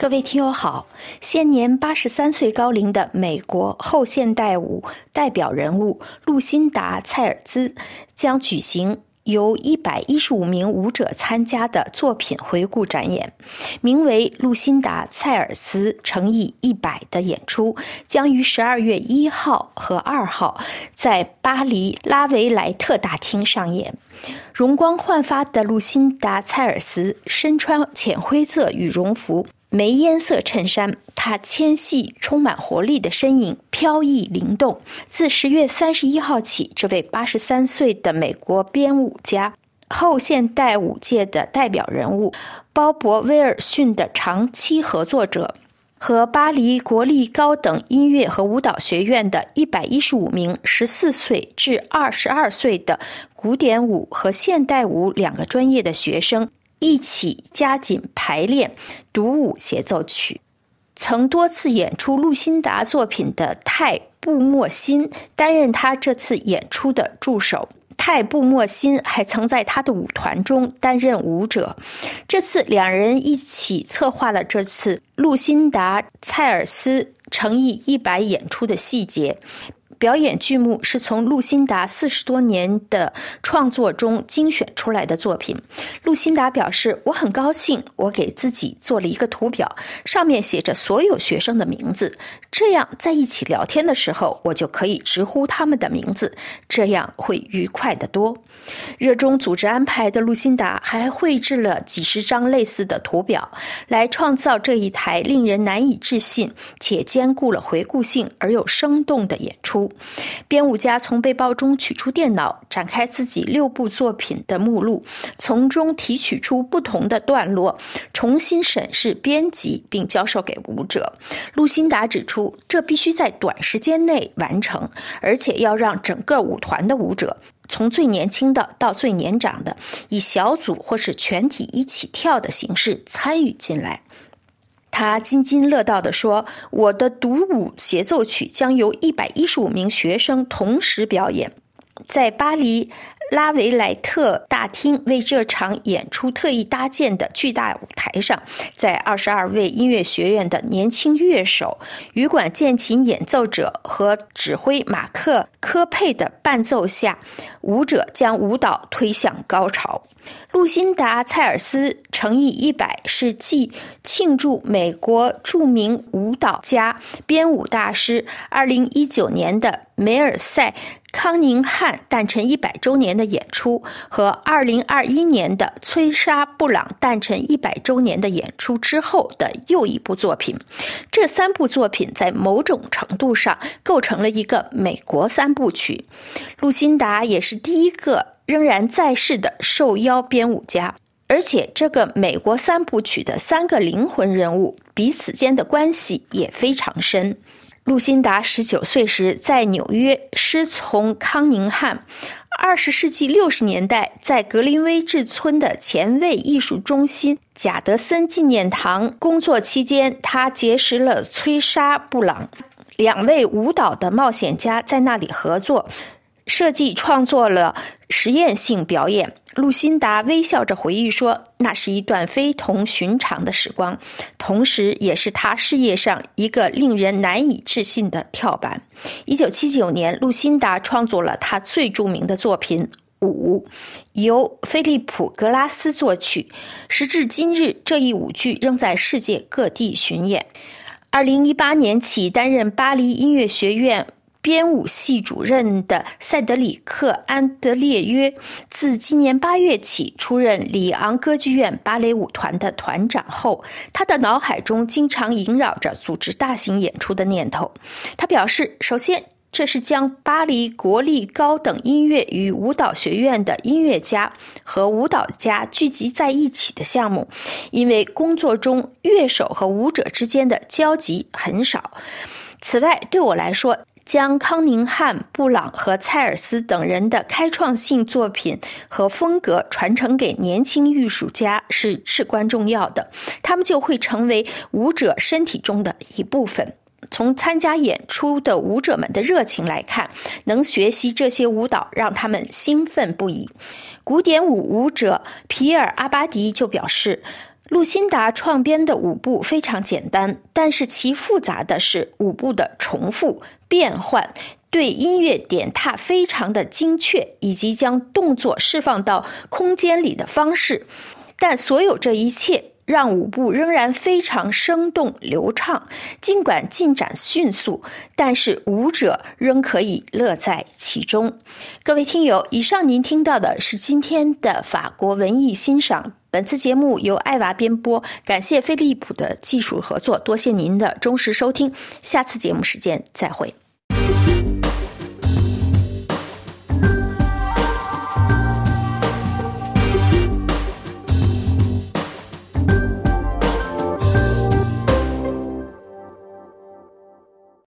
各位听友好，现年八十三岁高龄的美国后现代舞代表人物露辛达·蔡尔兹将举行由一百一十五名舞者参加的作品回顾展演，名为“露辛达·蔡尔斯诚意一百”的演出将于十二月一号和二号在巴黎拉维莱特大厅上演。容光焕发的露辛达·蔡尔斯身穿浅灰色羽绒服。煤烟色衬衫，她纤细、充满活力的身影飘逸灵动。自十月三十一号起，这位八十三岁的美国编舞家、后现代舞界的代表人物鲍勃·威尔逊的长期合作者，和巴黎国立高等音乐和舞蹈学院的一百一十五名十四岁至二十二岁的古典舞和现代舞两个专业的学生。一起加紧排练独舞协奏曲，曾多次演出露辛达作品的泰布莫辛担任他这次演出的助手。泰布莫辛还曾在他的舞团中担任舞者。这次两人一起策划了这次露辛达蔡尔斯诚意一百演出的细节。表演剧目是从露辛达四十多年的创作中精选出来的作品。露辛达表示：“我很高兴，我给自己做了一个图表，上面写着所有学生的名字，这样在一起聊天的时候，我就可以直呼他们的名字，这样会愉快得多。”热衷组织安排的露辛达还绘制了几十张类似的图表，来创造这一台令人难以置信且兼顾了回顾性而又生动的演出。编舞家从背包中取出电脑，展开自己六部作品的目录，从中提取出不同的段落，重新审视、编辑并交授给舞者。露辛达指出，这必须在短时间内完成，而且要让整个舞团的舞者，从最年轻的到最年长的，以小组或是全体一起跳的形式参与进来。他津津乐道地说：“我的独舞协奏曲将由一百一十五名学生同时表演，在巴黎。”拉维莱特大厅为这场演出特意搭建的巨大舞台上，在二十二位音乐学院的年轻乐手、羽管键琴演奏者和指挥马克·科佩的伴奏下，舞者将舞蹈推向高潮。露辛达·蔡尔斯乘以一百是继庆祝美国著名舞蹈家、编舞大师二零一九年的梅尔赛。康宁汉诞辰一百周年的演出和二零二一年的崔莎布朗诞辰一百周年的演出之后的又一部作品，这三部作品在某种程度上构成了一个美国三部曲。路辛达也是第一个仍然在世的受邀编舞家，而且这个美国三部曲的三个灵魂人物彼此间的关系也非常深。露辛达十九岁时在纽约师从康宁汉。二十世纪六十年代，在格林威治村的前卫艺术中心贾德森纪念堂工作期间，他结识了崔莎布朗，两位舞蹈的冒险家在那里合作。设计创作了实验性表演。露辛达微笑着回忆说：“那是一段非同寻常的时光，同时也是他事业上一个令人难以置信的跳板。”一九七九年，露辛达创作了他最著名的作品《舞》，由菲利普·格拉斯作曲。时至今日，这一舞剧仍在世界各地巡演。二零一八年起，担任巴黎音乐学院。编舞系主任的塞德里克·安德烈约，自今年八月起出任里昂歌剧院芭蕾舞团的团长后，他的脑海中经常萦绕着组织大型演出的念头。他表示，首先，这是将巴黎国立高等音乐与舞蹈学院的音乐家和舞蹈家聚集在一起的项目，因为工作中乐手和舞者之间的交集很少。此外，对我来说，将康宁汉、布朗和蔡尔斯等人的开创性作品和风格传承给年轻艺术家是至关重要的，他们就会成为舞者身体中的一部分。从参加演出的舞者们的热情来看，能学习这些舞蹈让他们兴奋不已。古典舞舞者皮尔阿巴迪就表示。路辛达创编的舞步非常简单，但是其复杂的是舞步的重复变换，对音乐点踏非常的精确，以及将动作释放到空间里的方式。但所有这一切让舞步仍然非常生动流畅。尽管进展迅速，但是舞者仍可以乐在其中。各位听友，以上您听到的是今天的法国文艺欣赏。本次节目由艾娃编播，感谢飞利浦的技术合作，多谢您的忠实收听，下次节目时间再会。